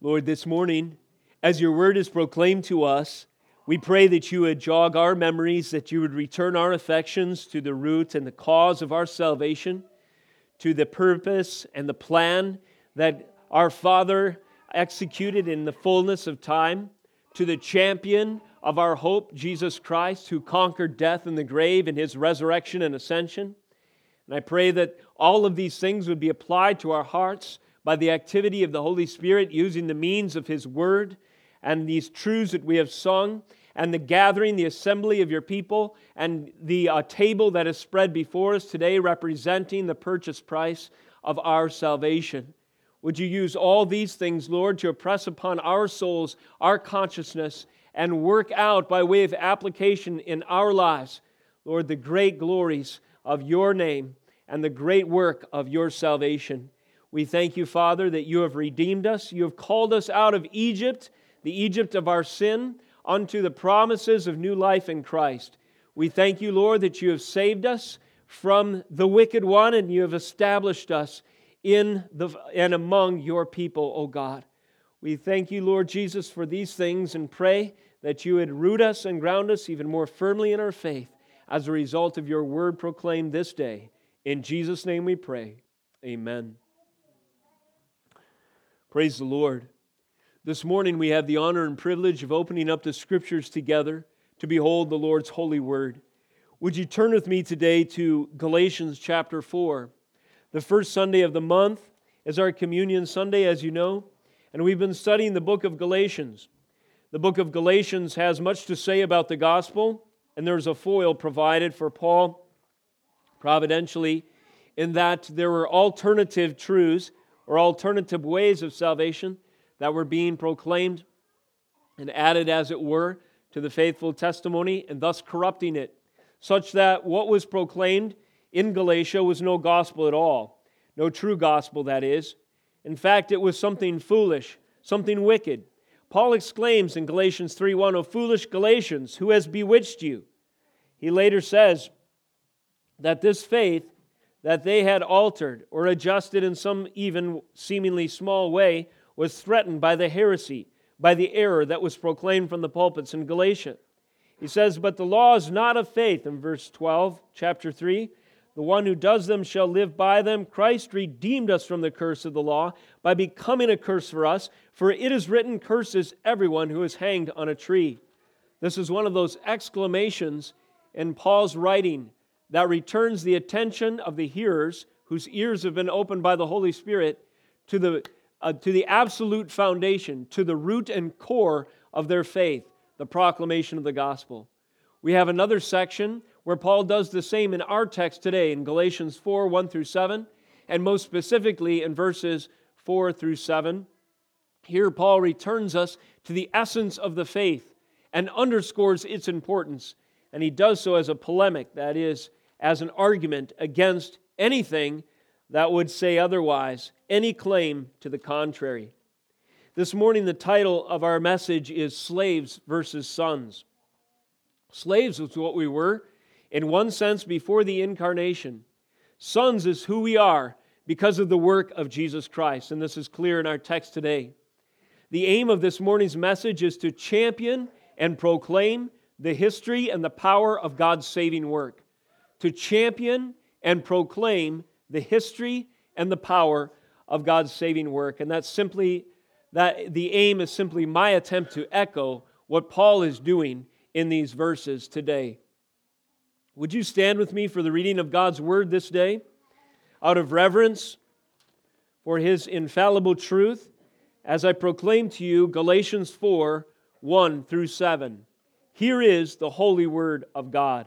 Lord, this morning, as your word is proclaimed to us, we pray that you would jog our memories, that you would return our affections to the root and the cause of our salvation, to the purpose and the plan that our Father executed in the fullness of time, to the champion of our hope, Jesus Christ, who conquered death and the grave in his resurrection and ascension. And I pray that all of these things would be applied to our hearts by the activity of the Holy Spirit using the means of His Word and these truths that we have sung and the gathering, the assembly of your people, and the uh, table that is spread before us today representing the purchase price of our salvation. Would you use all these things, Lord, to impress upon our souls, our consciousness, and work out by way of application in our lives, Lord, the great glories of your name and the great work of your salvation. We thank you, Father, that you have redeemed us. You have called us out of Egypt, the Egypt of our sin, unto the promises of new life in Christ. We thank you, Lord, that you have saved us from the wicked one and you have established us in the, and among your people, O God. We thank you, Lord Jesus, for these things and pray that you would root us and ground us even more firmly in our faith as a result of your word proclaimed this day. In Jesus' name we pray. Amen. Praise the Lord. This morning we have the honor and privilege of opening up the scriptures together to behold the Lord's holy word. Would you turn with me today to Galatians chapter 4? The first Sunday of the month is our communion Sunday, as you know, and we've been studying the book of Galatians. The book of Galatians has much to say about the gospel, and there's a foil provided for Paul providentially in that there were alternative truths or alternative ways of salvation that were being proclaimed and added, as it were, to the faithful testimony and thus corrupting it, such that what was proclaimed in Galatia was no gospel at all, no true gospel, that is. In fact, it was something foolish, something wicked. Paul exclaims in Galatians 3:1, "O foolish Galatians, who has bewitched you?" He later says that this faith that they had altered or adjusted in some even seemingly small way was threatened by the heresy, by the error that was proclaimed from the pulpits in Galatia. He says, But the law is not of faith, in verse 12, chapter 3. The one who does them shall live by them. Christ redeemed us from the curse of the law by becoming a curse for us, for it is written, Curses everyone who is hanged on a tree. This is one of those exclamations in Paul's writing that returns the attention of the hearers whose ears have been opened by the Holy Spirit to the, uh, to the absolute foundation, to the root and core of their faith, the proclamation of the gospel. We have another section where Paul does the same in our text today in Galatians 4 1 through 7, and most specifically in verses 4 through 7. Here, Paul returns us to the essence of the faith and underscores its importance. And he does so as a polemic, that is, as an argument against anything that would say otherwise, any claim to the contrary. This morning, the title of our message is Slaves versus Sons. Slaves was what we were, in one sense, before the incarnation. Sons is who we are because of the work of Jesus Christ, and this is clear in our text today. The aim of this morning's message is to champion and proclaim the history and the power of God's saving work to champion and proclaim the history and the power of God's saving work. And that's simply that the aim is simply my attempt to echo what Paul is doing in these verses today. Would you stand with me for the reading of God's word this day? Out of reverence for his infallible truth, as I proclaim to you Galatians 4 1 through 7. Here is the holy word of God.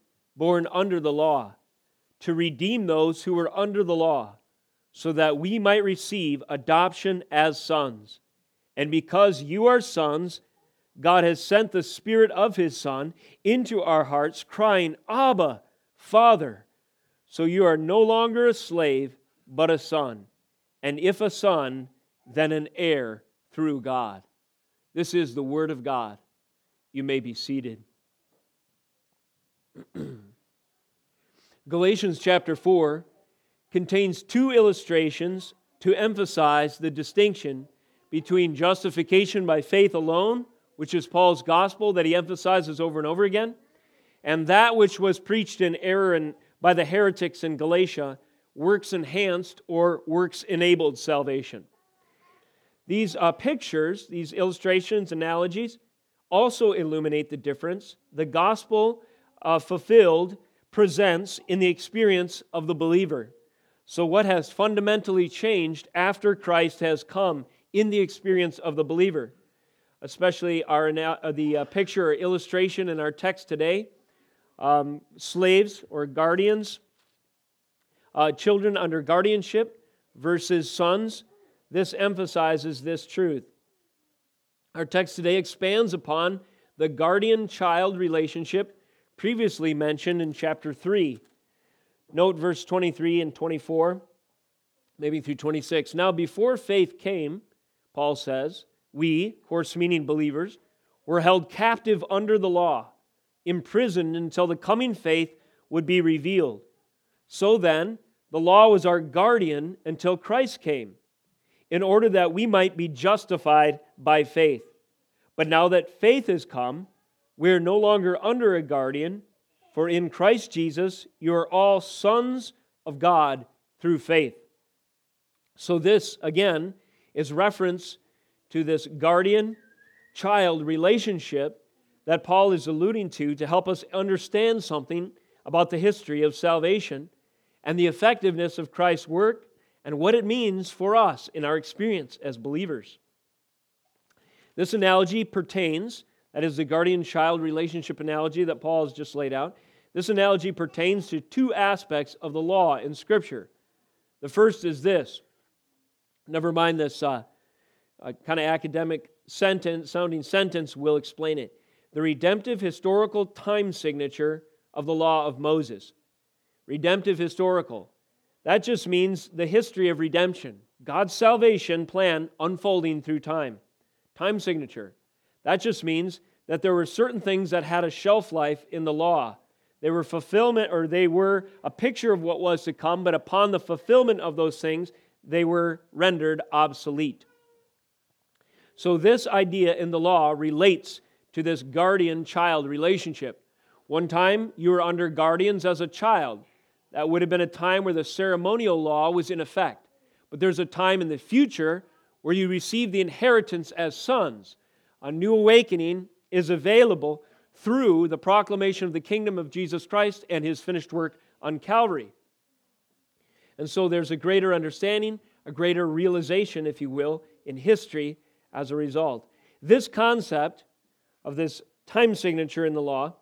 born under the law, to redeem those who were under the law, so that we might receive adoption as sons. And because you are sons, God has sent the Spirit of His Son into our hearts, crying, Abba, Father. So you are no longer a slave, but a son. And if a son, then an heir through God. This is the Word of God. You may be seated. Galatians chapter 4 contains two illustrations to emphasize the distinction between justification by faith alone, which is Paul's gospel that he emphasizes over and over again, and that which was preached in error by the heretics in Galatia, works enhanced or works enabled salvation. These uh, pictures, these illustrations, analogies, also illuminate the difference the gospel uh, fulfilled presents in the experience of the believer. So, what has fundamentally changed after Christ has come in the experience of the believer? Especially our, uh, the uh, picture or illustration in our text today um, slaves or guardians, uh, children under guardianship versus sons. This emphasizes this truth. Our text today expands upon the guardian child relationship previously mentioned in chapter 3. Note verse 23 and 24, maybe through 26. Now, before faith came, Paul says, we, of course, meaning believers, were held captive under the law, imprisoned until the coming faith would be revealed. So then, the law was our guardian until Christ came, in order that we might be justified by faith. But now that faith has come, we are no longer under a guardian for in Christ Jesus, you are all sons of God through faith. So, this, again, is reference to this guardian child relationship that Paul is alluding to to help us understand something about the history of salvation and the effectiveness of Christ's work and what it means for us in our experience as believers. This analogy pertains that is the guardian child relationship analogy that Paul has just laid out. This analogy pertains to two aspects of the law in Scripture. The first is this never mind this uh, uh, kind of academic sentence, sounding sentence we'll explain it. The redemptive historical time signature of the law of Moses. Redemptive historical. That just means the history of redemption, God's salvation plan unfolding through time. Time signature. That just means that there were certain things that had a shelf life in the law. They were fulfillment, or they were a picture of what was to come, but upon the fulfillment of those things, they were rendered obsolete. So, this idea in the law relates to this guardian child relationship. One time, you were under guardians as a child. That would have been a time where the ceremonial law was in effect. But there's a time in the future where you receive the inheritance as sons. A new awakening is available through the proclamation of the kingdom of Jesus Christ and his finished work on Calvary. And so there's a greater understanding, a greater realization, if you will, in history as a result. This concept of this time signature in the law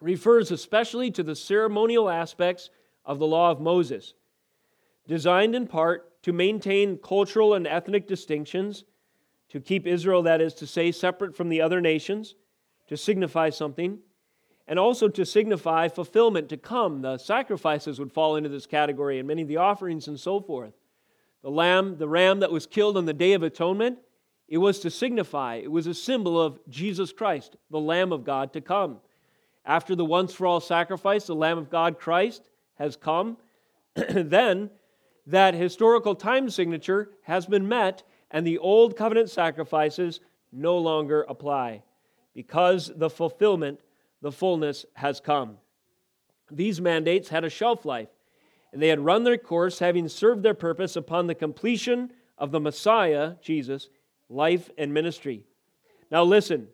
refers especially to the ceremonial aspects of the law of Moses, designed in part to maintain cultural and ethnic distinctions to keep Israel, that is to say, separate from the other nations, to signify something, and also to signify fulfillment to come. The sacrifices would fall into this category, and many of the offerings and so forth. The lamb, the ram that was killed on the Day of Atonement, it was to signify, it was a symbol of Jesus Christ, the Lamb of God to come. After the once for all sacrifice, the Lamb of God, Christ, has come, then that historical time signature has been met and the old covenant sacrifices no longer apply because the fulfillment, the fullness has come. These mandates had a shelf life, and they had run their course, having served their purpose upon the completion of the Messiah, Jesus, life and ministry. Now, listen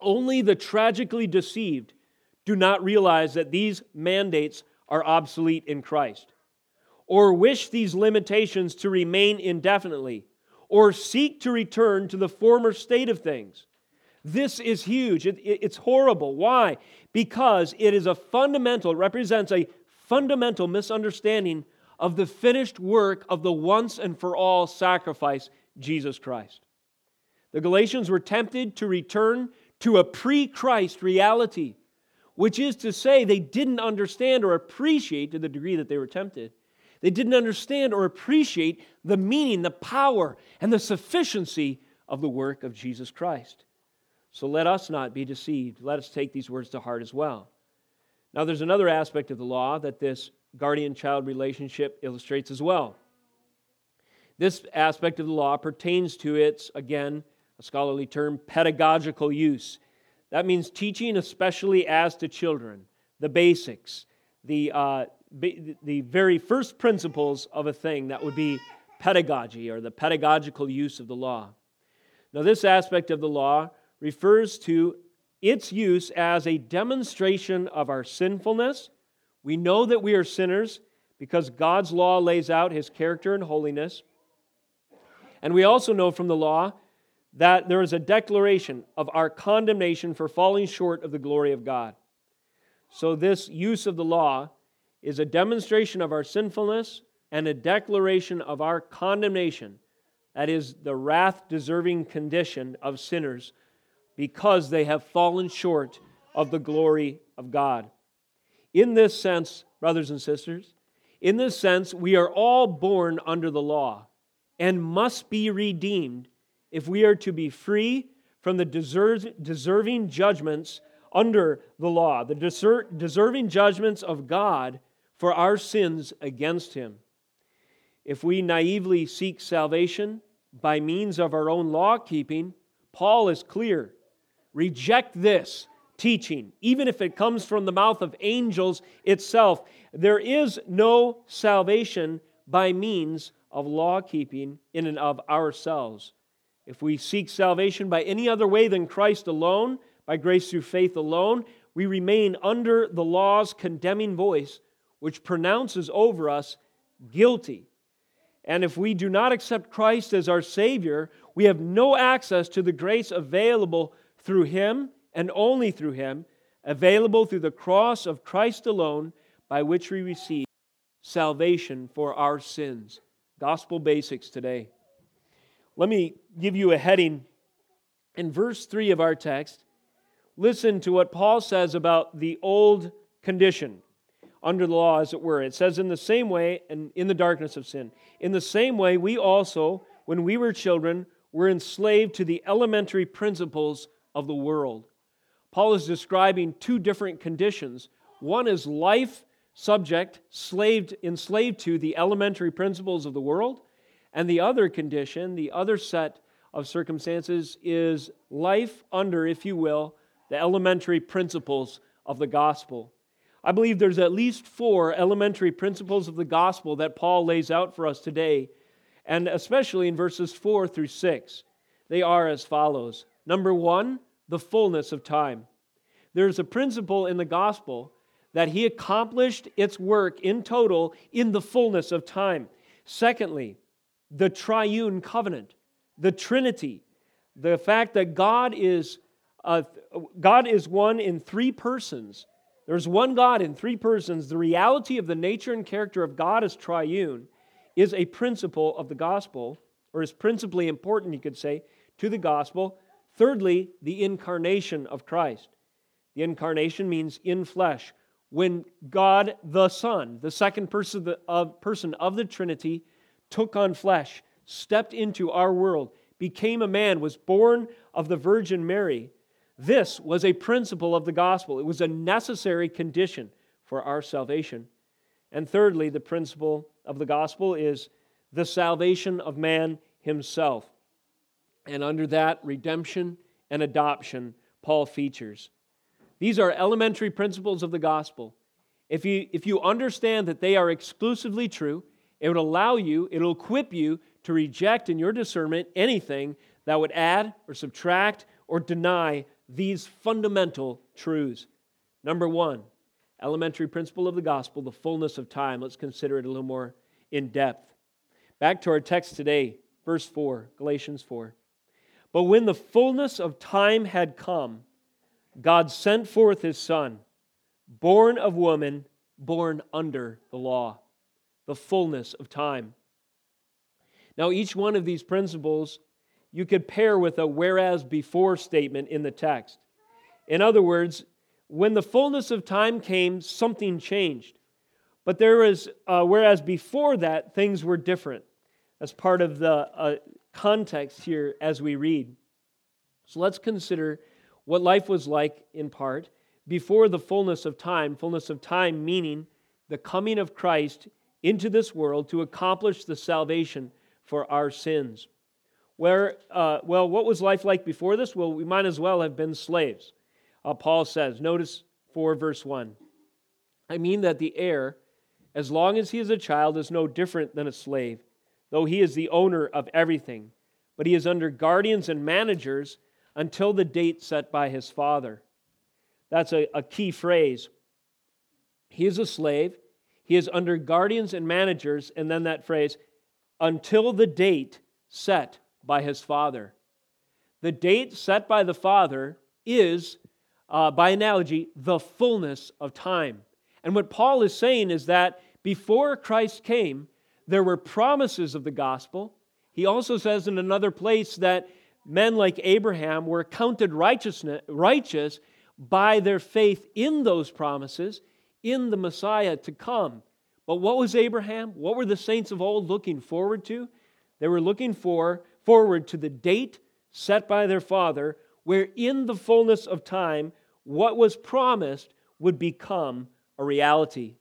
only the tragically deceived do not realize that these mandates are obsolete in Christ, or wish these limitations to remain indefinitely or seek to return to the former state of things. This is huge. It, it, it's horrible. Why? Because it is a fundamental, represents a fundamental misunderstanding of the finished work of the once and for all sacrifice, Jesus Christ. The Galatians were tempted to return to a pre Christ reality, which is to say, they didn't understand or appreciate to the degree that they were tempted. They didn't understand or appreciate the meaning, the power, and the sufficiency of the work of Jesus Christ. So let us not be deceived. Let us take these words to heart as well. Now, there's another aspect of the law that this guardian child relationship illustrates as well. This aspect of the law pertains to its, again, a scholarly term, pedagogical use. That means teaching, especially as to children, the basics, the, uh, the very first principles of a thing that would be pedagogy or the pedagogical use of the law. Now, this aspect of the law refers to its use as a demonstration of our sinfulness. We know that we are sinners because God's law lays out his character and holiness. And we also know from the law that there is a declaration of our condemnation for falling short of the glory of God. So, this use of the law is a demonstration of our sinfulness and a declaration of our condemnation. That is the wrath deserving condition of sinners because they have fallen short of the glory of God. In this sense, brothers and sisters, in this sense, we are all born under the law and must be redeemed if we are to be free from the deserving judgments under the law, the deserving judgments of God for our sins against Him. If we naively seek salvation by means of our own law keeping, Paul is clear. Reject this teaching, even if it comes from the mouth of angels itself. There is no salvation by means of law keeping in and of ourselves. If we seek salvation by any other way than Christ alone, by grace through faith alone, we remain under the law's condemning voice, which pronounces over us guilty. And if we do not accept Christ as our Savior, we have no access to the grace available through Him and only through Him, available through the cross of Christ alone, by which we receive salvation for our sins. Gospel basics today. Let me give you a heading. In verse 3 of our text, listen to what Paul says about the old condition under the law, as it were. It says, In the same way, and in the darkness of sin, in the same way, we also, when we were children, were enslaved to the elementary principles of the world. Paul is describing two different conditions. One is life subject, slaved, enslaved to the elementary principles of the world. And the other condition, the other set of circumstances, is life under, if you will, the elementary principles of the gospel. I believe there's at least four elementary principles of the gospel that Paul lays out for us today, and especially in verses 4 through 6. They are as follows Number one, the fullness of time. There's a principle in the gospel that he accomplished its work in total in the fullness of time. Secondly, the triune covenant, the Trinity, the fact that God is, uh, God is one in three persons. There's one God in three persons. The reality of the nature and character of God as triune is a principle of the gospel, or is principally important, you could say, to the gospel. Thirdly, the incarnation of Christ. The incarnation means in flesh. When God the Son, the second person of the, of, person of the Trinity, took on flesh, stepped into our world, became a man, was born of the Virgin Mary. This was a principle of the gospel. It was a necessary condition for our salvation. And thirdly, the principle of the gospel is the salvation of man himself. And under that, redemption and adoption, Paul features. These are elementary principles of the gospel. If you, if you understand that they are exclusively true, it would allow you, it'll equip you to reject in your discernment anything that would add or subtract or deny these fundamental truths. Number one, elementary principle of the gospel, the fullness of time. Let's consider it a little more in depth. Back to our text today, verse 4, Galatians 4. But when the fullness of time had come, God sent forth his Son, born of woman, born under the law the fullness of time. Now, each one of these principles you could pair with a whereas before statement in the text. In other words, when the fullness of time came, something changed. But there was, uh, whereas before that, things were different. As part of the uh, context here as we read. So let's consider what life was like in part before the fullness of time. Fullness of time meaning the coming of Christ into this world to accomplish the salvation for our sins. Where, uh, well, what was life like before this? Well, we might as well have been slaves. Uh, Paul says, notice 4 verse 1. I mean that the heir, as long as he is a child, is no different than a slave, though he is the owner of everything. But he is under guardians and managers until the date set by his father. That's a, a key phrase. He is a slave, he is under guardians and managers, and then that phrase, until the date set by his father. The date set by the father is, uh, by analogy, the fullness of time. And what Paul is saying is that before Christ came, there were promises of the gospel. He also says in another place that men like Abraham were counted righteous by their faith in those promises, in the Messiah to come. But what was Abraham? What were the saints of old looking forward to? They were looking for forward to the date set by their father, where in the fullness of time, what was promised would become a reality.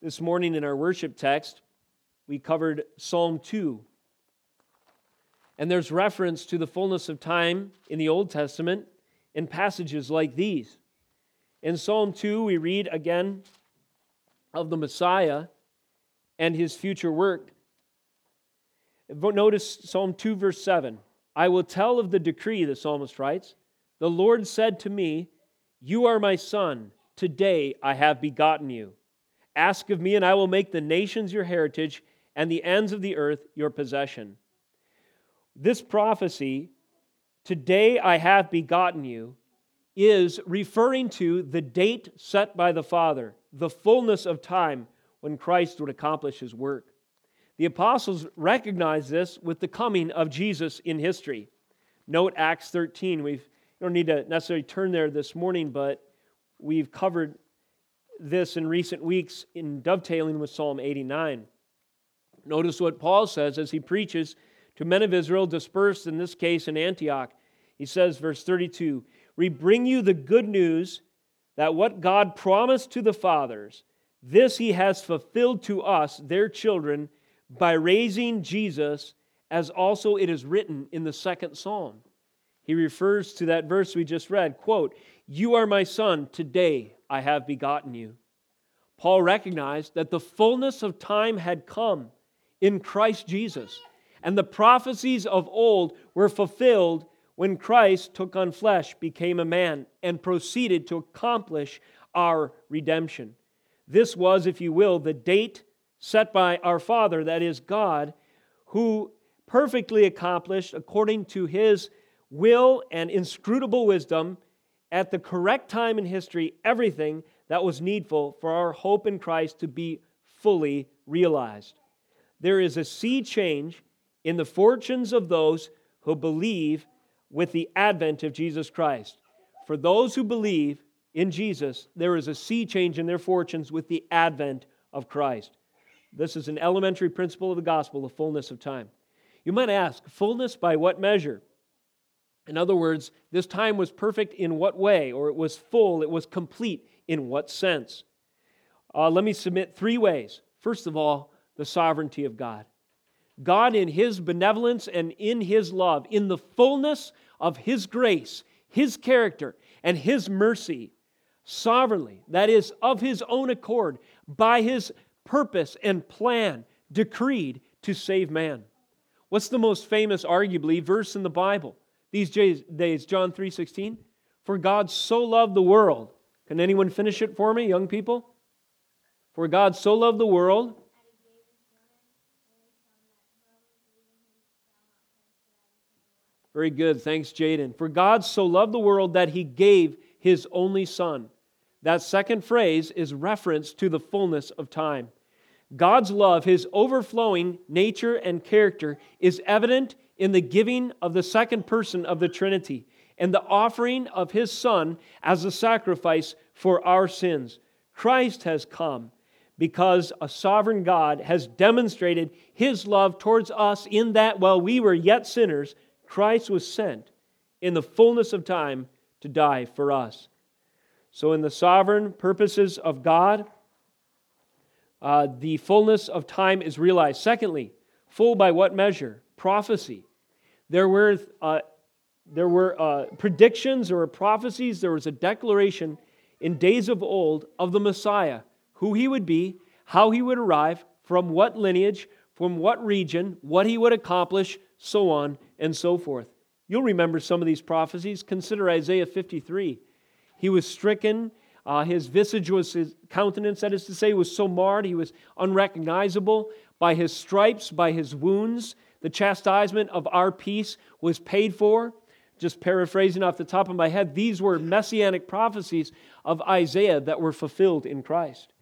This morning in our worship text, we covered Psalm 2. And there's reference to the fullness of time in the Old Testament in passages like these. In Psalm 2, we read again of the Messiah and his future work. Notice Psalm 2, verse 7. I will tell of the decree, the psalmist writes. The Lord said to me, You are my son. Today I have begotten you. Ask of me, and I will make the nations your heritage and the ends of the earth your possession. This prophecy, today I have begotten you, is referring to the date set by the Father, the fullness of time when Christ would accomplish his work. The apostles recognized this with the coming of Jesus in history. Note Acts 13. We've, you don't need to necessarily turn there this morning, but we've covered this in recent weeks in dovetailing with Psalm 89. Notice what Paul says as he preaches to men of Israel dispersed, in this case in Antioch. He says, verse 32 We bring you the good news that what God promised to the fathers, this he has fulfilled to us, their children, by raising Jesus, as also it is written in the second psalm. He refers to that verse we just read, quote, You are my son, today I have begotten you. Paul recognized that the fullness of time had come in Christ Jesus. And the prophecies of old were fulfilled when Christ took on flesh, became a man, and proceeded to accomplish our redemption. This was, if you will, the date set by our Father, that is God, who perfectly accomplished, according to his will and inscrutable wisdom, at the correct time in history, everything that was needful for our hope in Christ to be fully realized. There is a sea change in the fortunes of those who believe with the advent of Jesus Christ. For those who believe in Jesus, there is a sea change in their fortunes with the advent of Christ. This is an elementary principle of the gospel, the fullness of time. You might ask, fullness by what measure? In other words, this time was perfect in what way? Or it was full, it was complete in what sense? Uh, let me submit three ways. First of all, the sovereignty of God. God, in His benevolence and in His love, in the fullness of His grace, His character, and His mercy, sovereignly, that is, of His own accord, by His purpose and plan, decreed to save man. What's the most famous, arguably, verse in the Bible these days? John 3:16. For God so loved the world. Can anyone finish it for me, young people? For God so loved the world Very good. Thanks, Jaden. For God so loved the world that he gave his only Son. That second phrase is reference to the fullness of time. God's love, his overflowing nature and character, is evident in the giving of the second person of the Trinity and the offering of his Son as a sacrifice for our sins. Christ has come because a sovereign God has demonstrated his love towards us in that while we were yet sinners, Christ was sent in the fullness of time to die for us. So, in the sovereign purposes of God, uh, the fullness of time is realized. Secondly, full by what measure? Prophecy. There were, uh, there were uh, predictions, there were prophecies, there was a declaration in days of old of the Messiah, who he would be, how he would arrive, from what lineage, from what region, what he would accomplish, so on and so forth. You'll remember some of these prophecies. Consider Isaiah 53. He was stricken. Uh, his visage was, his countenance, that is to say, was so marred, he was unrecognizable. By his stripes, by his wounds, the chastisement of our peace was paid for just paraphrasing off the top of my head, these were messianic prophecies of Isaiah that were fulfilled in Christ.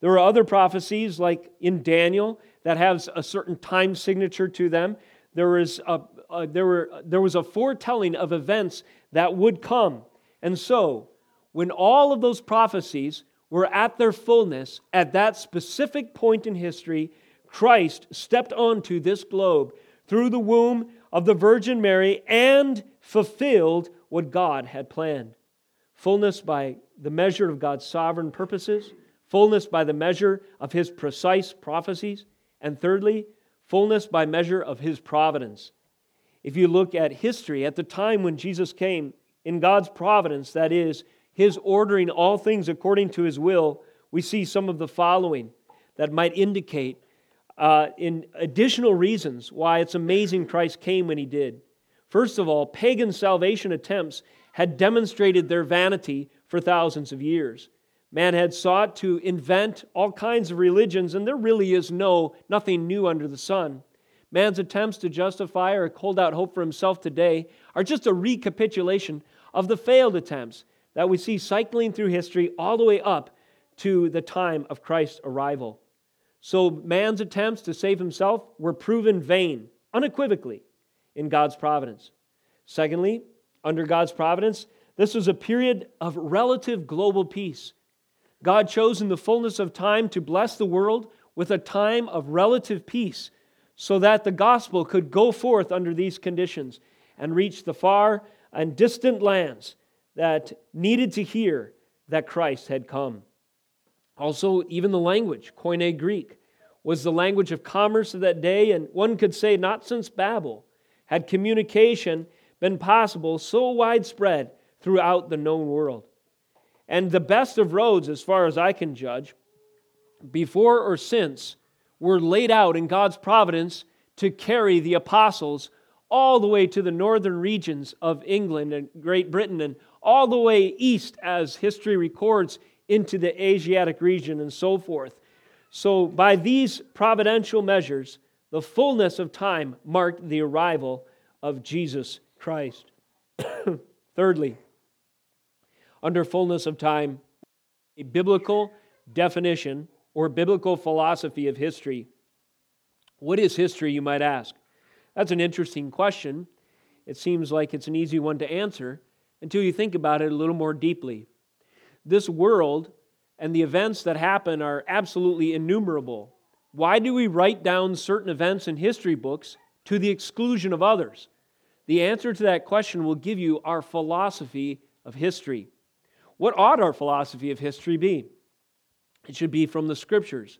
There are other prophecies, like in Daniel, that has a certain time signature to them. There was a, a, there, were, there was a foretelling of events that would come. And so, when all of those prophecies were at their fullness at that specific point in history, Christ stepped onto this globe through the womb of the Virgin Mary and fulfilled what God had planned. Fullness by the measure of God's sovereign purposes, fullness by the measure of his precise prophecies, and thirdly, fullness by measure of his providence. If you look at history, at the time when Jesus came, in God's providence, that is, his ordering all things according to his will, we see some of the following that might indicate uh, in additional reasons why it's amazing Christ came when he did. First of all, pagan salvation attempts had demonstrated their vanity for thousands of years. Man had sought to invent all kinds of religions, and there really is no nothing new under the sun. Man's attempts to justify or hold out hope for himself today are just a recapitulation of the failed attempts that we see cycling through history all the way up to the time of Christ's arrival. So man's attempts to save himself were proven vain, unequivocally in God's providence. Secondly, under God's providence, this was a period of relative global peace. God chose in the fullness of time to bless the world with a time of relative peace so that the gospel could go forth under these conditions and reach the far and distant lands that needed to hear that Christ had come. Also, even the language, Koine Greek, was the language of commerce of that day, and one could say not since Babel had communication been possible so widespread throughout the known world. And the best of roads, as far as I can judge, before or since, were laid out in God's providence to carry the apostles all the way to the northern regions of England and Great Britain and all the way east, as history records, into the Asiatic region and so forth. So, by these providential measures, the fullness of time marked the arrival of Jesus Christ. Thirdly, under fullness of time, a biblical definition or biblical philosophy of history. What is history, you might ask? That's an interesting question. It seems like it's an easy one to answer until you think about it a little more deeply. This world and the events that happen are absolutely innumerable. Why do we write down certain events in history books to the exclusion of others? The answer to that question will give you our philosophy of history. What ought our philosophy of history be? It should be from the Scriptures.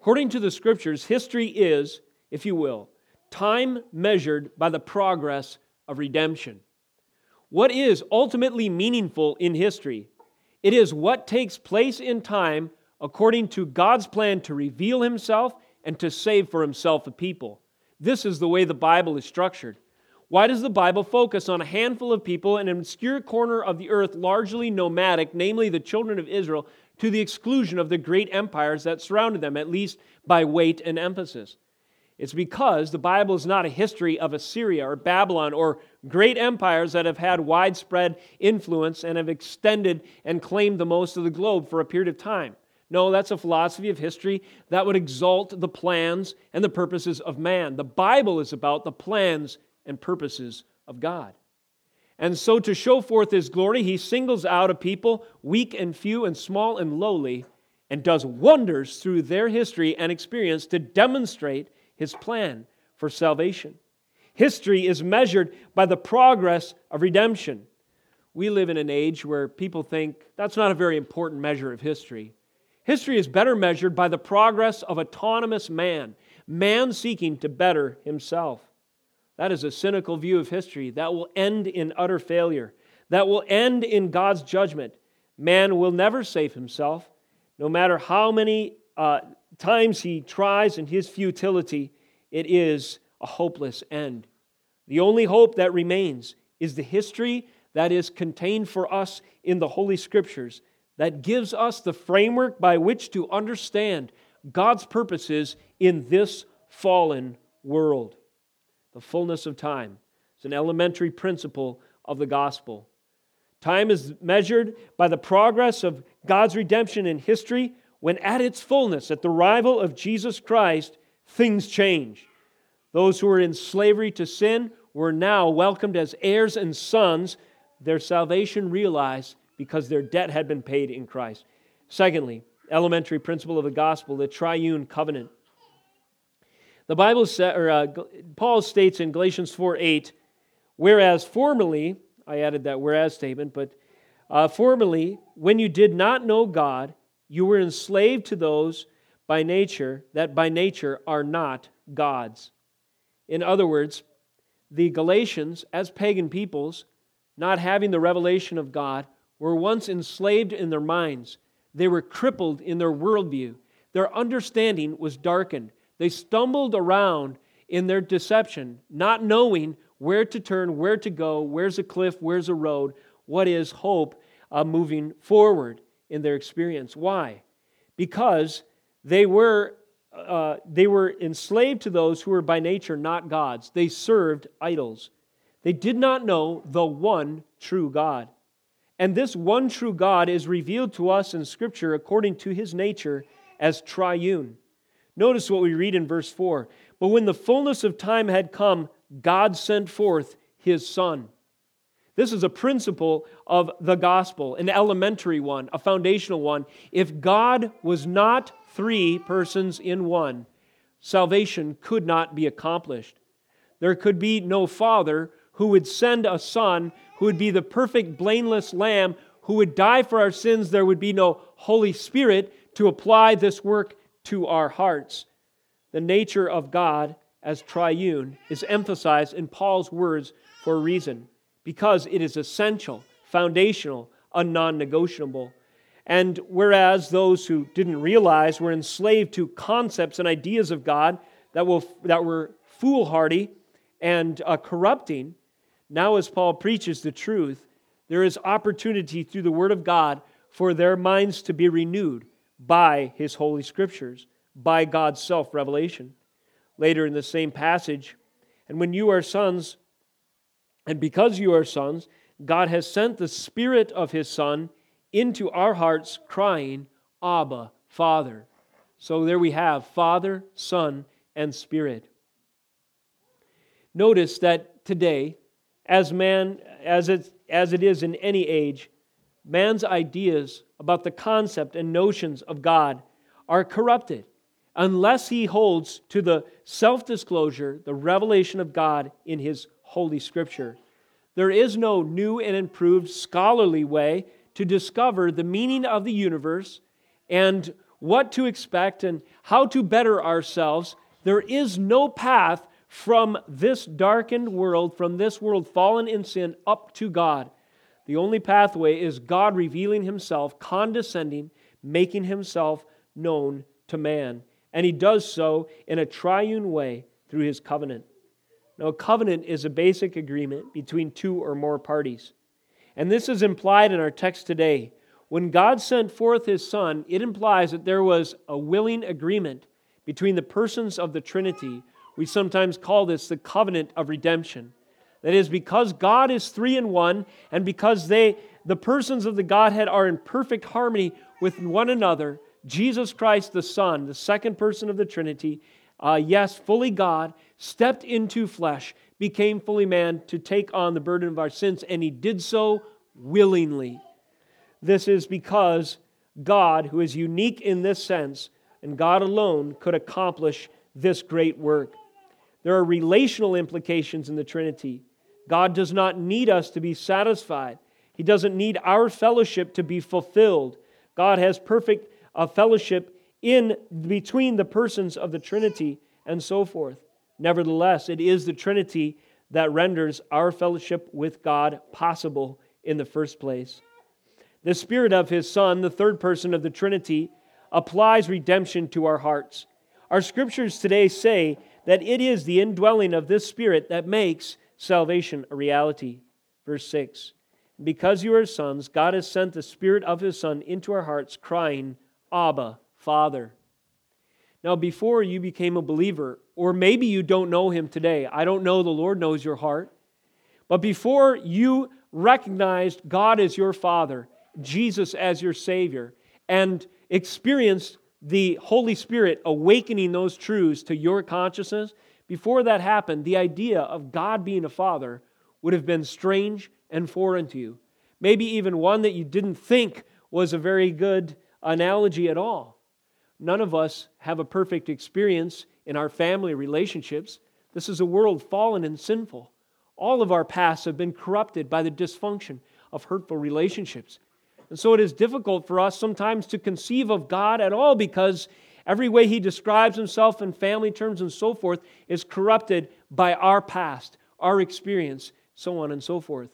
According to the Scriptures, history is, if you will, time measured by the progress of redemption. What is ultimately meaningful in history? It is what takes place in time according to God's plan to reveal himself and to save for himself a people. This is the way the Bible is structured. Why does the Bible focus on a handful of people in an obscure corner of the earth, largely nomadic, namely the children of Israel, to the exclusion of the great empires that surrounded them, at least by weight and emphasis? It's because the Bible is not a history of Assyria or Babylon or great empires that have had widespread influence and have extended and claimed the most of the globe for a period of time. No, that's a philosophy of history that would exalt the plans and the purposes of man. The Bible is about the plans and purposes of God. And so, to show forth his glory, he singles out a people, weak and few and small and lowly, and does wonders through their history and experience to demonstrate his plan for salvation. History is measured by the progress of redemption. We live in an age where people think that's not a very important measure of history. History is better measured by the progress of autonomous man, man seeking to better himself. That is a cynical view of history that will end in utter failure, that will end in God's judgment. Man will never save himself, no matter how many uh, times he tries in his futility, it is a hopeless end. The only hope that remains is the history that is contained for us in the Holy Scriptures that gives us the framework by which to understand God's purposes in this fallen world. The fullness of time is an elementary principle of the gospel. Time is measured by the progress of God's redemption in history when, at its fullness, at the arrival of Jesus Christ, things change. Those who were in slavery to sin were now welcomed as heirs and sons, their salvation realized because their debt had been paid in Christ. Secondly, elementary principle of the gospel, the triune covenant. The Bible or, uh, Paul states in Galatians 4 8, whereas formerly, I added that whereas statement, but uh, formerly, when you did not know God, you were enslaved to those by nature that by nature are not God's. In other words, the Galatians, as pagan peoples, not having the revelation of God, were once enslaved in their minds. They were crippled in their worldview. Their understanding was darkened. They stumbled around in their deception, not knowing where to turn, where to go, where's a cliff, where's a road, what is hope uh, moving forward in their experience. Why? Because they were, uh, they were enslaved to those who were by nature not gods. They served idols. They did not know the one true God. And this one true God is revealed to us in Scripture according to his nature as triune. Notice what we read in verse 4. But when the fullness of time had come, God sent forth his Son. This is a principle of the gospel, an elementary one, a foundational one. If God was not three persons in one, salvation could not be accomplished. There could be no Father who would send a Son who would be the perfect, blameless Lamb who would die for our sins. There would be no Holy Spirit to apply this work to our hearts. The nature of God as triune is emphasized in Paul's words for a reason because it is essential, foundational, a non negotiable. And whereas those who didn't realize were enslaved to concepts and ideas of God that, will, that were foolhardy and uh, corrupting, now as Paul preaches the truth, there is opportunity through the Word of God for their minds to be renewed by his holy scriptures, by God's self revelation. Later in the same passage, and when you are sons, and because you are sons, God has sent the Spirit of his Son into our hearts, crying, Abba, Father. So there we have Father, Son, and Spirit. Notice that today, as man, as it, as it is in any age, man's ideas about the concept and notions of God are corrupted unless he holds to the self disclosure, the revelation of God in his holy scripture. There is no new and improved scholarly way to discover the meaning of the universe and what to expect and how to better ourselves. There is no path from this darkened world, from this world fallen in sin, up to God. The only pathway is God revealing himself, condescending, making himself known to man. And he does so in a triune way through his covenant. Now, a covenant is a basic agreement between two or more parties. And this is implied in our text today. When God sent forth his Son, it implies that there was a willing agreement between the persons of the Trinity. We sometimes call this the covenant of redemption. That is, because God is three in one, and because they, the persons of the Godhead, are in perfect harmony with one another, Jesus Christ the Son, the second person of the Trinity, uh, yes, fully God, stepped into flesh, became fully man to take on the burden of our sins, and he did so willingly. This is because God, who is unique in this sense, and God alone could accomplish this great work. There are relational implications in the Trinity. God does not need us to be satisfied. He doesn't need our fellowship to be fulfilled. God has perfect uh, fellowship in between the persons of the Trinity and so forth. Nevertheless, it is the Trinity that renders our fellowship with God possible in the first place. The Spirit of His Son, the third person of the Trinity, applies redemption to our hearts. Our scriptures today say that it is the indwelling of this Spirit that makes salvation a reality. Verse 6 Because you are sons, God has sent the Spirit of His Son into our hearts, crying, Abba, Father. Now, before you became a believer, or maybe you don't know him today, I don't know, the Lord knows your heart. But before you recognized God as your Father, Jesus as your Savior, and experienced the Holy Spirit awakening those truths to your consciousness, before that happened, the idea of God being a Father would have been strange and foreign to you. Maybe even one that you didn't think was a very good analogy at all. None of us have a perfect experience in our family relationships. This is a world fallen and sinful. All of our pasts have been corrupted by the dysfunction of hurtful relationships. And so it is difficult for us sometimes to conceive of God at all because every way He describes Himself in family terms and so forth is corrupted by our past, our experience, so on and so forth.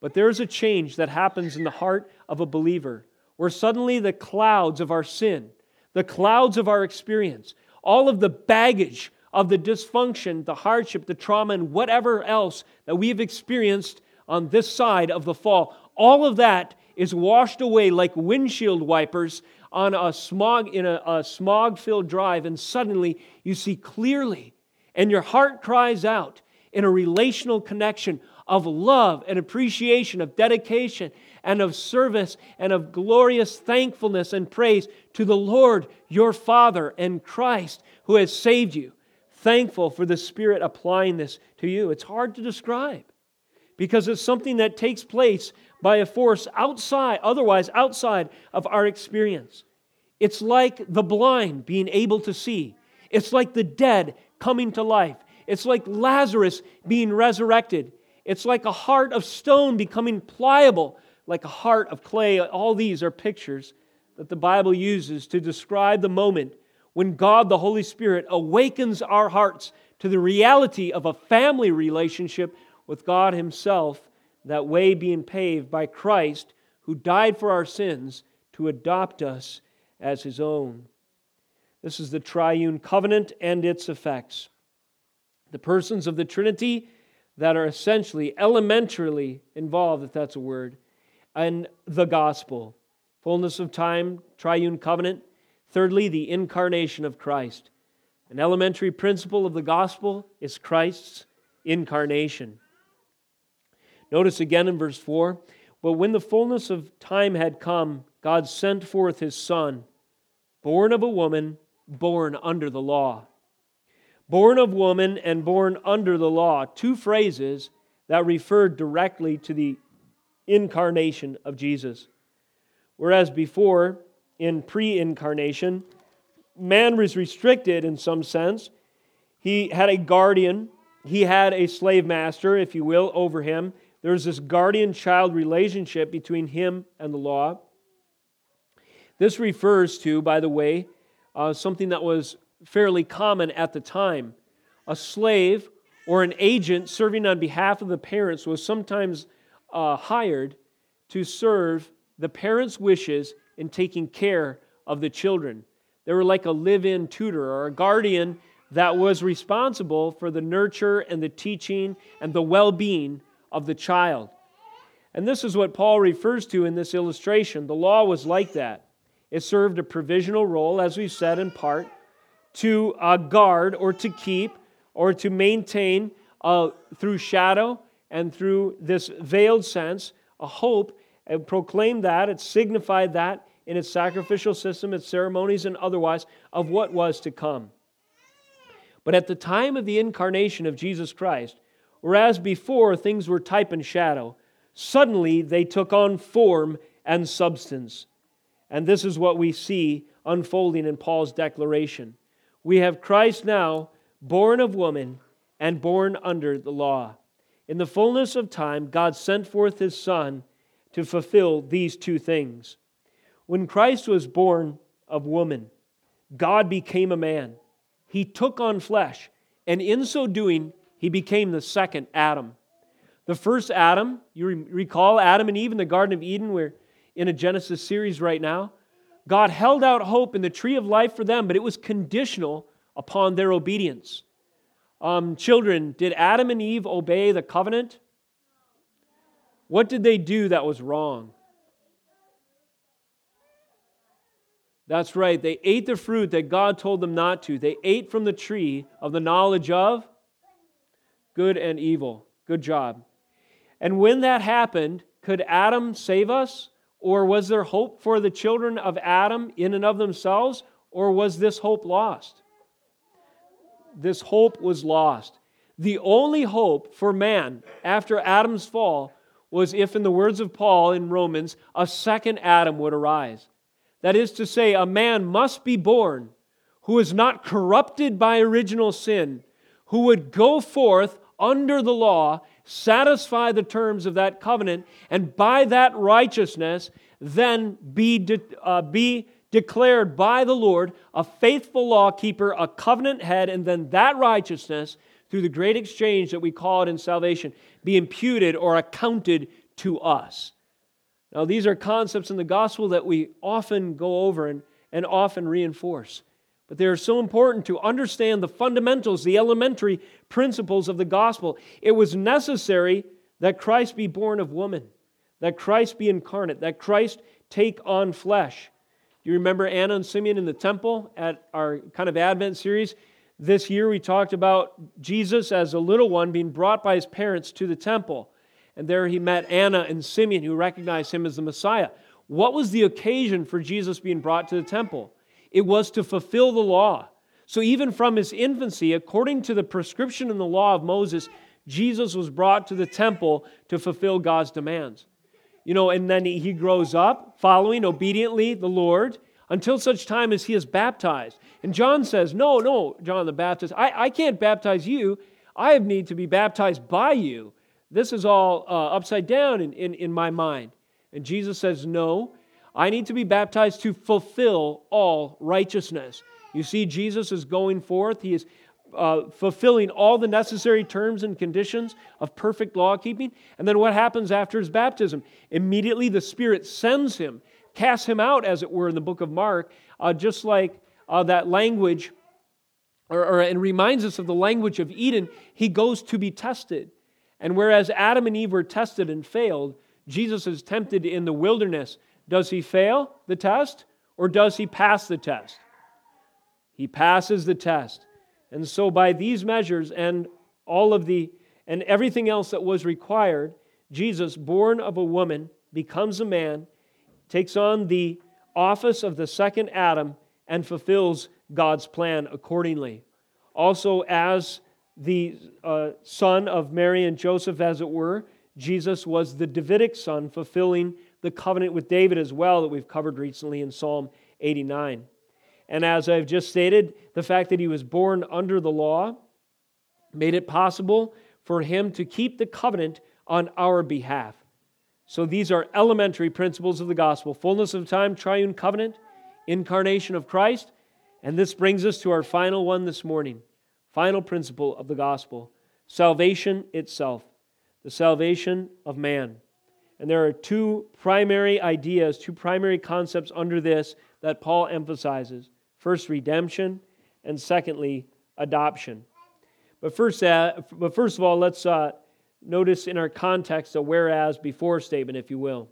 But there is a change that happens in the heart of a believer where suddenly the clouds of our sin, the clouds of our experience, all of the baggage of the dysfunction, the hardship, the trauma, and whatever else that we've experienced on this side of the fall, all of that is washed away like windshield wipers on a smog in a, a smog-filled drive, and suddenly you see clearly, and your heart cries out in a relational connection of love and appreciation, of dedication and of service and of glorious thankfulness and praise to the Lord your Father and Christ who has saved you. Thankful for the Spirit applying this to you. It's hard to describe because it's something that takes place by a force outside, otherwise outside of our experience. It's like the blind being able to see. It's like the dead coming to life. It's like Lazarus being resurrected. It's like a heart of stone becoming pliable like a heart of clay. All these are pictures that the Bible uses to describe the moment when God, the Holy Spirit, awakens our hearts to the reality of a family relationship with God Himself, that way being paved by Christ, who died for our sins to adopt us as His own. This is the triune covenant and its effects. The persons of the Trinity that are essentially, elementarily involved, if that's a word, and the gospel. Fullness of time, triune covenant. Thirdly, the incarnation of Christ. An elementary principle of the gospel is Christ's incarnation. Notice again in verse 4 But when the fullness of time had come, God sent forth his Son, born of a woman, born under the law. Born of woman and born under the law, two phrases that refer directly to the incarnation of Jesus. Whereas before, in pre incarnation, man was restricted in some sense. He had a guardian, he had a slave master, if you will, over him. There's this guardian child relationship between him and the law. This refers to, by the way, uh, something that was fairly common at the time. A slave or an agent serving on behalf of the parents was sometimes uh, hired to serve the parents' wishes in taking care of the children. They were like a live in tutor or a guardian that was responsible for the nurture and the teaching and the well being of the child. And this is what Paul refers to in this illustration. The law was like that. It served a provisional role, as we've said in part, to uh, guard or to keep or to maintain uh, through shadow and through this veiled sense, a hope, and proclaimed that, it signified that in its sacrificial system, its ceremonies, and otherwise, of what was to come. But at the time of the incarnation of Jesus Christ, whereas before things were type and shadow, suddenly they took on form and substance. And this is what we see unfolding in Paul's declaration. We have Christ now, born of woman and born under the law. In the fullness of time, God sent forth his Son to fulfill these two things. When Christ was born of woman, God became a man. He took on flesh, and in so doing, he became the second Adam. The first Adam, you recall Adam and Eve in the Garden of Eden, we're in a Genesis series right now. God held out hope in the tree of life for them, but it was conditional upon their obedience. Um, children, did Adam and Eve obey the covenant? What did they do that was wrong? That's right. They ate the fruit that God told them not to. They ate from the tree of the knowledge of good and evil. Good job. And when that happened, could Adam save us? Or was there hope for the children of Adam in and of themselves? Or was this hope lost? This hope was lost. The only hope for man after Adam's fall was if, in the words of Paul in Romans, a second Adam would arise. That is to say, a man must be born who is not corrupted by original sin, who would go forth under the law, satisfy the terms of that covenant, and by that righteousness then be, de- uh, be declared by the Lord a faithful law keeper, a covenant head, and then that righteousness, through the great exchange that we call it in salvation, be imputed or accounted to us. Now, these are concepts in the gospel that we often go over and, and often reinforce. But they are so important to understand the fundamentals, the elementary principles of the gospel. It was necessary that Christ be born of woman, that Christ be incarnate, that Christ take on flesh. Do you remember Anna and Simeon in the temple at our kind of Advent series? This year we talked about Jesus as a little one being brought by his parents to the temple. And there he met Anna and Simeon, who recognized him as the Messiah. What was the occasion for Jesus being brought to the temple? It was to fulfill the law. So, even from his infancy, according to the prescription in the law of Moses, Jesus was brought to the temple to fulfill God's demands. You know, and then he grows up following obediently the Lord until such time as he is baptized. And John says, No, no, John the Baptist, I, I can't baptize you. I need to be baptized by you. This is all uh, upside down in, in, in my mind. And Jesus says, No, I need to be baptized to fulfill all righteousness. You see, Jesus is going forth. He is uh, fulfilling all the necessary terms and conditions of perfect law keeping. And then what happens after his baptism? Immediately the Spirit sends him, casts him out, as it were, in the book of Mark, uh, just like uh, that language, or, or, and reminds us of the language of Eden. He goes to be tested. And whereas Adam and Eve were tested and failed, Jesus is tempted in the wilderness. Does he fail the test or does he pass the test? He passes the test. And so by these measures and all of the and everything else that was required, Jesus, born of a woman, becomes a man, takes on the office of the second Adam, and fulfills God's plan accordingly. Also, as the uh, son of Mary and Joseph, as it were. Jesus was the Davidic son, fulfilling the covenant with David as well that we've covered recently in Psalm 89. And as I've just stated, the fact that he was born under the law made it possible for him to keep the covenant on our behalf. So these are elementary principles of the gospel fullness of time, triune covenant, incarnation of Christ. And this brings us to our final one this morning Final principle of the gospel salvation itself, the salvation of man. And there are two primary ideas, two primary concepts under this that Paul emphasizes first, redemption, and secondly, adoption. But first, uh, but first of all, let's uh, notice in our context a whereas before statement, if you will.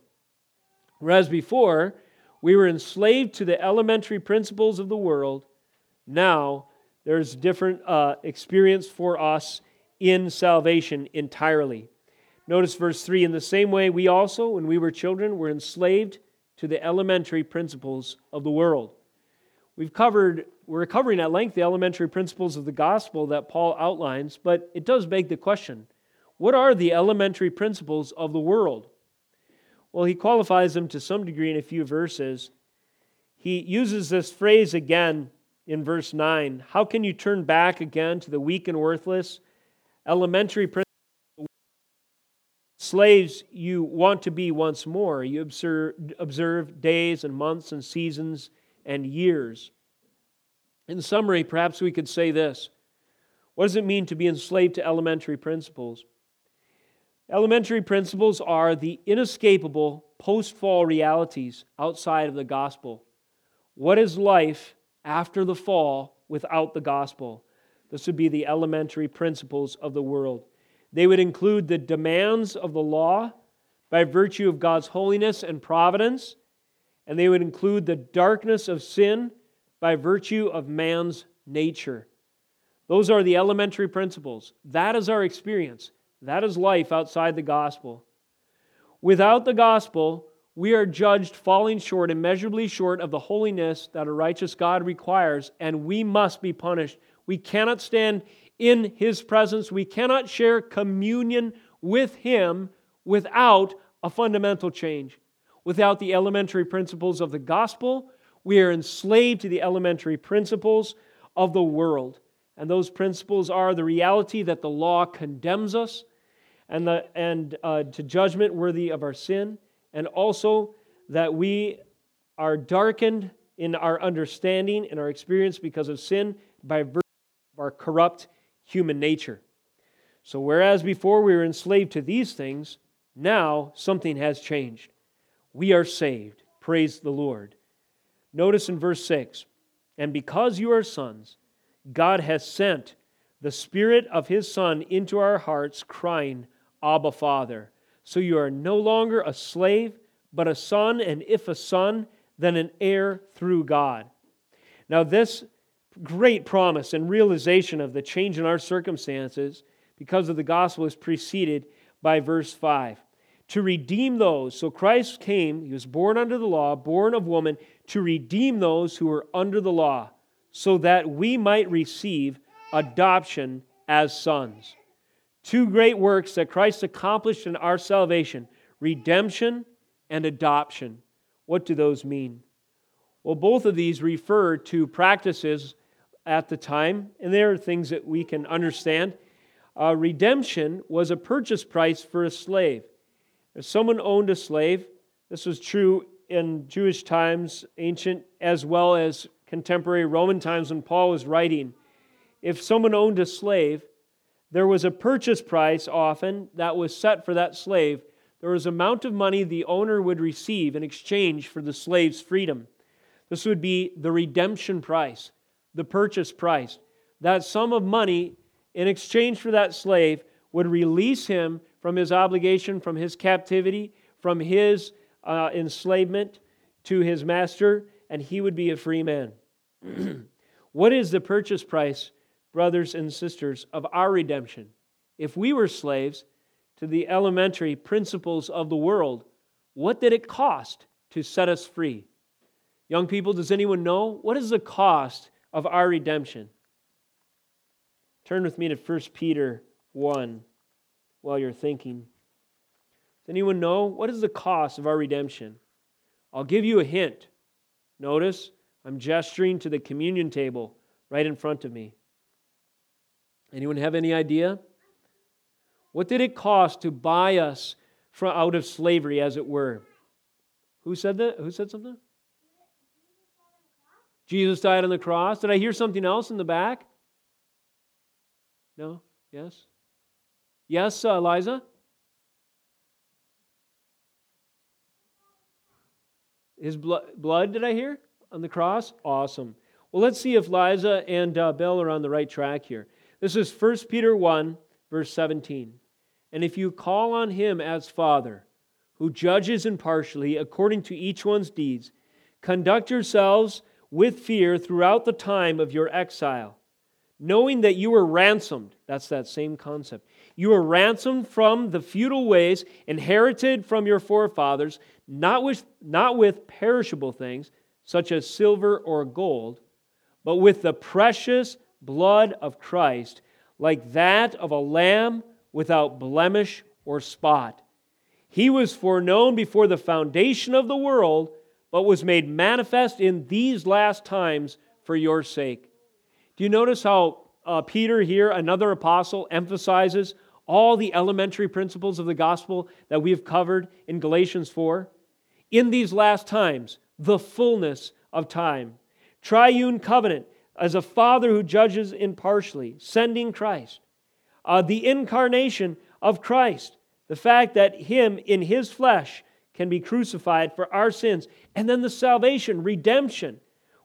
Whereas before, we were enslaved to the elementary principles of the world, now there's different uh, experience for us in salvation entirely. Notice verse 3 In the same way, we also, when we were children, were enslaved to the elementary principles of the world. We've covered, we're covering at length the elementary principles of the gospel that Paul outlines, but it does beg the question what are the elementary principles of the world? Well, he qualifies them to some degree in a few verses. He uses this phrase again in verse 9 How can you turn back again to the weak and worthless? Elementary principles. Slaves, you want to be once more. You observe, observe days and months and seasons and years. In summary, perhaps we could say this What does it mean to be enslaved to elementary principles? Elementary principles are the inescapable post fall realities outside of the gospel. What is life after the fall without the gospel? This would be the elementary principles of the world. They would include the demands of the law by virtue of God's holiness and providence, and they would include the darkness of sin by virtue of man's nature. Those are the elementary principles. That is our experience. That is life outside the gospel. Without the gospel, we are judged falling short, immeasurably short of the holiness that a righteous God requires, and we must be punished. We cannot stand in His presence, we cannot share communion with Him without a fundamental change. Without the elementary principles of the gospel, we are enslaved to the elementary principles of the world. And those principles are the reality that the law condemns us and, the, and uh, to judgment worthy of our sin, and also that we are darkened in our understanding and our experience because of sin by virtue of our corrupt human nature. So, whereas before we were enslaved to these things, now something has changed. We are saved. Praise the Lord. Notice in verse 6 And because you are sons, God has sent the Spirit of His Son into our hearts, crying, Abba, Father. So you are no longer a slave, but a son, and if a son, then an heir through God. Now, this great promise and realization of the change in our circumstances because of the gospel is preceded by verse 5 to redeem those. So Christ came, he was born under the law, born of woman, to redeem those who were under the law, so that we might receive adoption as sons. Two great works that Christ accomplished in our salvation redemption and adoption. What do those mean? Well, both of these refer to practices at the time, and they are things that we can understand. Uh, redemption was a purchase price for a slave. If someone owned a slave, this was true in Jewish times, ancient as well as contemporary Roman times when Paul was writing. If someone owned a slave, there was a purchase price often that was set for that slave. There was amount of money the owner would receive in exchange for the slave's freedom. This would be the redemption price, the purchase price. That sum of money in exchange for that slave would release him from his obligation, from his captivity, from his uh, enslavement to his master, and he would be a free man. what is the purchase price, brothers and sisters, of our redemption? If we were slaves to the elementary principles of the world, what did it cost to set us free? Young people, does anyone know? What is the cost of our redemption? Turn with me to 1 Peter 1 while you're thinking. Does anyone know what is the cost of our redemption? I'll give you a hint. Notice I'm gesturing to the communion table right in front of me. Anyone have any idea? What did it cost to buy us from out of slavery, as it were? Who said that? Who said something? Jesus died on the cross. Did I hear something else in the back? No? Yes? Yes, uh? His blood, blood, did I hear? On the cross? Awesome. Well, let's see if Liza and uh, Bill are on the right track here. This is 1 Peter 1, verse 17. And if you call on him as Father, who judges impartially according to each one's deeds, conduct yourselves with fear throughout the time of your exile, knowing that you were ransomed. That's that same concept. You were ransomed from the feudal ways inherited from your forefathers, not with, not with perishable things, such as silver or gold, but with the precious blood of Christ, like that of a lamb without blemish or spot. He was foreknown before the foundation of the world, but was made manifest in these last times for your sake. Do you notice how uh, Peter here, another apostle, emphasizes all the elementary principles of the gospel that we have covered in Galatians 4? In these last times, the fullness of time. Triune covenant as a father who judges impartially, sending Christ. Uh, the incarnation of Christ, the fact that Him in His flesh can be crucified for our sins, and then the salvation, redemption,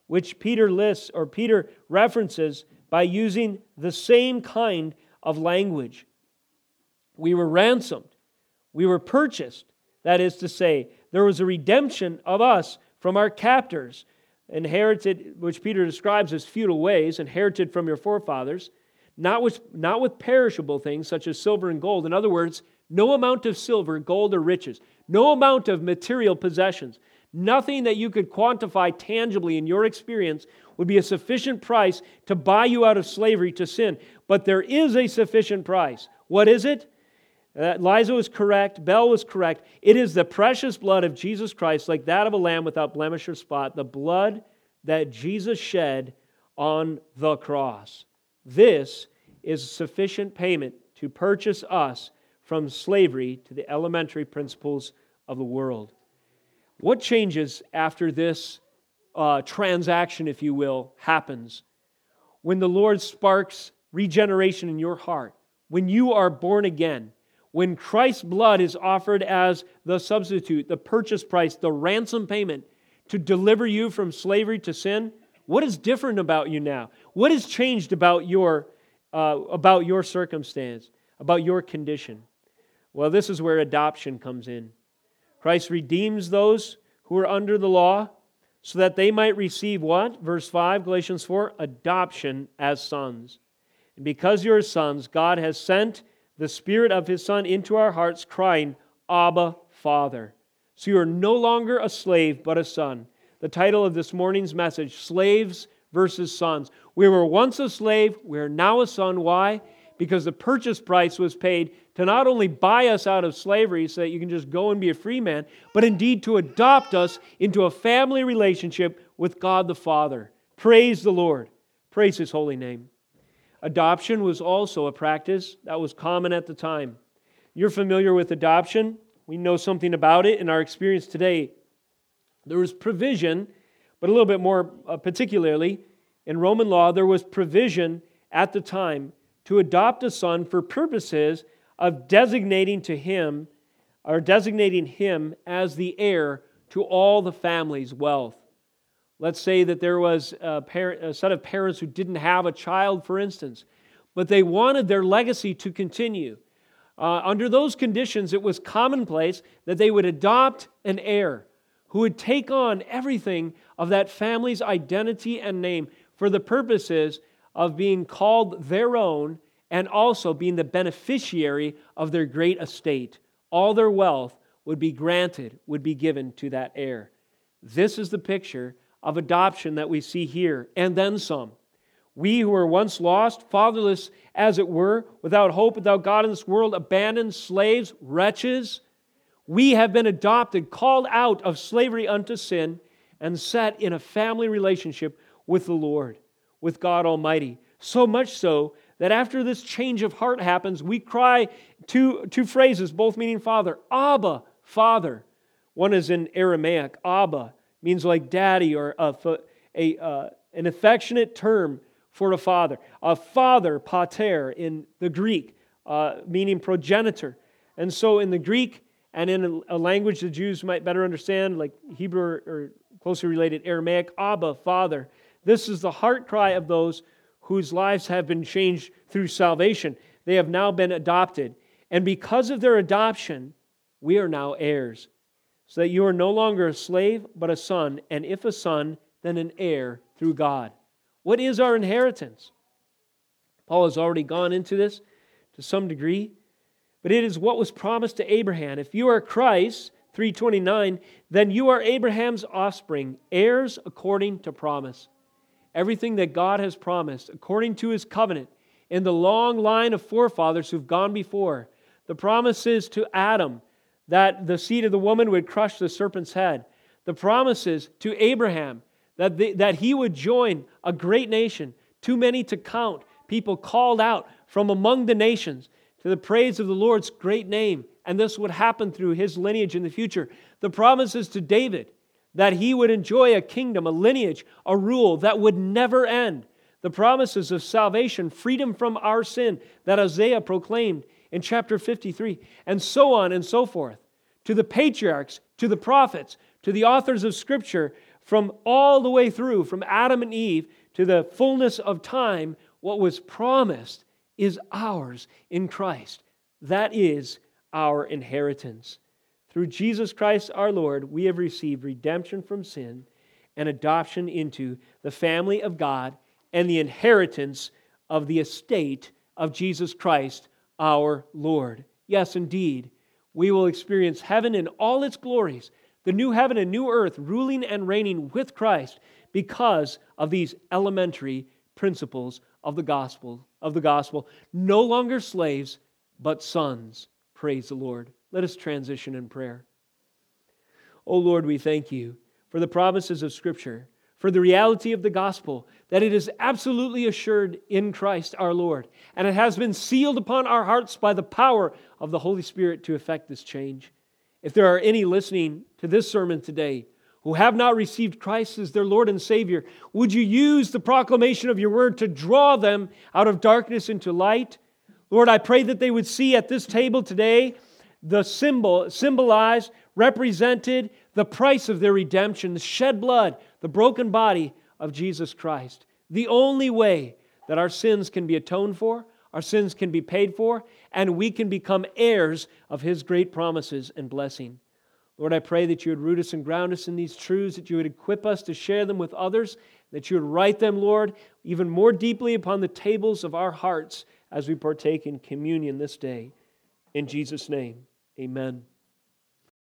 which Peter lists or Peter references by using the same kind of language. We were ransomed, we were purchased. That is to say, there was a redemption of us from our captors, inherited, which Peter describes as futile ways, inherited from your forefathers, not with, not with perishable things such as silver and gold. In other words, no amount of silver, gold, or riches, no amount of material possessions, nothing that you could quantify tangibly in your experience would be a sufficient price to buy you out of slavery to sin. But there is a sufficient price. What is it? Uh, Liza was correct. Bell was correct. It is the precious blood of Jesus Christ, like that of a lamb without blemish or spot, the blood that Jesus shed on the cross. This is sufficient payment to purchase us from slavery to the elementary principles of the world. What changes after this uh, transaction, if you will, happens? When the Lord sparks regeneration in your heart, when you are born again, when Christ's blood is offered as the substitute, the purchase price, the ransom payment to deliver you from slavery to sin, what is different about you now? What has changed about your, uh, about your circumstance, about your condition? Well, this is where adoption comes in. Christ redeems those who are under the law so that they might receive what? Verse 5, Galatians 4 adoption as sons. And because you're sons, God has sent the Spirit of His Son into our hearts, crying, Abba, Father. So you are no longer a slave, but a son. The title of this morning's message Slaves versus Sons. We were once a slave, we are now a son. Why? Because the purchase price was paid to not only buy us out of slavery so that you can just go and be a free man, but indeed to adopt us into a family relationship with God the Father. Praise the Lord. Praise His holy name. Adoption was also a practice that was common at the time. You're familiar with adoption. We know something about it in our experience today. There was provision, but a little bit more uh, particularly, in Roman law, there was provision at the time to adopt a son for purposes of designating to him or designating him as the heir to all the family's wealth. Let's say that there was a, parent, a set of parents who didn't have a child, for instance, but they wanted their legacy to continue. Uh, under those conditions, it was commonplace that they would adopt an heir who would take on everything of that family's identity and name for the purposes of being called their own and also being the beneficiary of their great estate. All their wealth would be granted, would be given to that heir. This is the picture of adoption that we see here, and then some. We who were once lost, fatherless as it were, without hope, without God in this world, abandoned, slaves, wretches, we have been adopted, called out of slavery unto sin, and set in a family relationship with the Lord, with God Almighty. So much so that after this change of heart happens, we cry two, two phrases, both meaning Father Abba, Father. One is in Aramaic, Abba, means like daddy or a, a uh, an affectionate term for a father. A father, pater, in the Greek, uh, meaning progenitor. And so in the Greek and in a language the Jews might better understand, like Hebrew or closely related Aramaic, Abba, Father. This is the heart cry of those whose lives have been changed through salvation. They have now been adopted. And because of their adoption, we are now heirs so that you are no longer a slave, but a son, and if a son, then an heir through God. What is our inheritance? Paul has already gone into this to some degree, but it is what was promised to Abraham. If you are Christ, 329, then you are Abraham's offspring, heirs according to promise. everything that God has promised according to his covenant in the long line of forefathers who've gone before. The promises to Adam that the seed of the woman would crush the serpent's head. The promises to Abraham that, that he would join a great nation, too many to count, people called out from among the nations to the praise of the Lord's great name. And this would happen through his lineage in the future. The promises to David that he would enjoy a kingdom, a lineage, a rule that would never end. The promises of salvation, freedom from our sin that Isaiah proclaimed in chapter 53, and so on and so forth. To the patriarchs, to the prophets, to the authors of Scripture, from all the way through, from Adam and Eve to the fullness of time, what was promised is ours in Christ. That is our inheritance. Through Jesus Christ our Lord, we have received redemption from sin and adoption into the family of God and the inheritance of the estate of Jesus Christ our Lord. Yes, indeed, we will experience heaven in all its glories, the new heaven and new earth, ruling and reigning with Christ because of these elementary principles of the gospel of the gospel. No longer slaves but sons. Praise the lord. Let us transition in prayer. Oh lord we thank you for the promises of scripture for the reality of the gospel that it is absolutely assured in Christ our Lord, and it has been sealed upon our hearts by the power of the Holy Spirit to effect this change. If there are any listening to this sermon today who have not received Christ as their Lord and Savior, would you use the proclamation of your word to draw them out of darkness into light? Lord, I pray that they would see at this table today the symbol, symbolized, represented, the price of their redemption, the shed blood, the broken body of Jesus Christ. The only way that our sins can be atoned for, our sins can be paid for, and we can become heirs of His great promises and blessing. Lord, I pray that you would root us and ground us in these truths, that you would equip us to share them with others, that you would write them, Lord, even more deeply upon the tables of our hearts as we partake in communion this day. In Jesus' name, amen.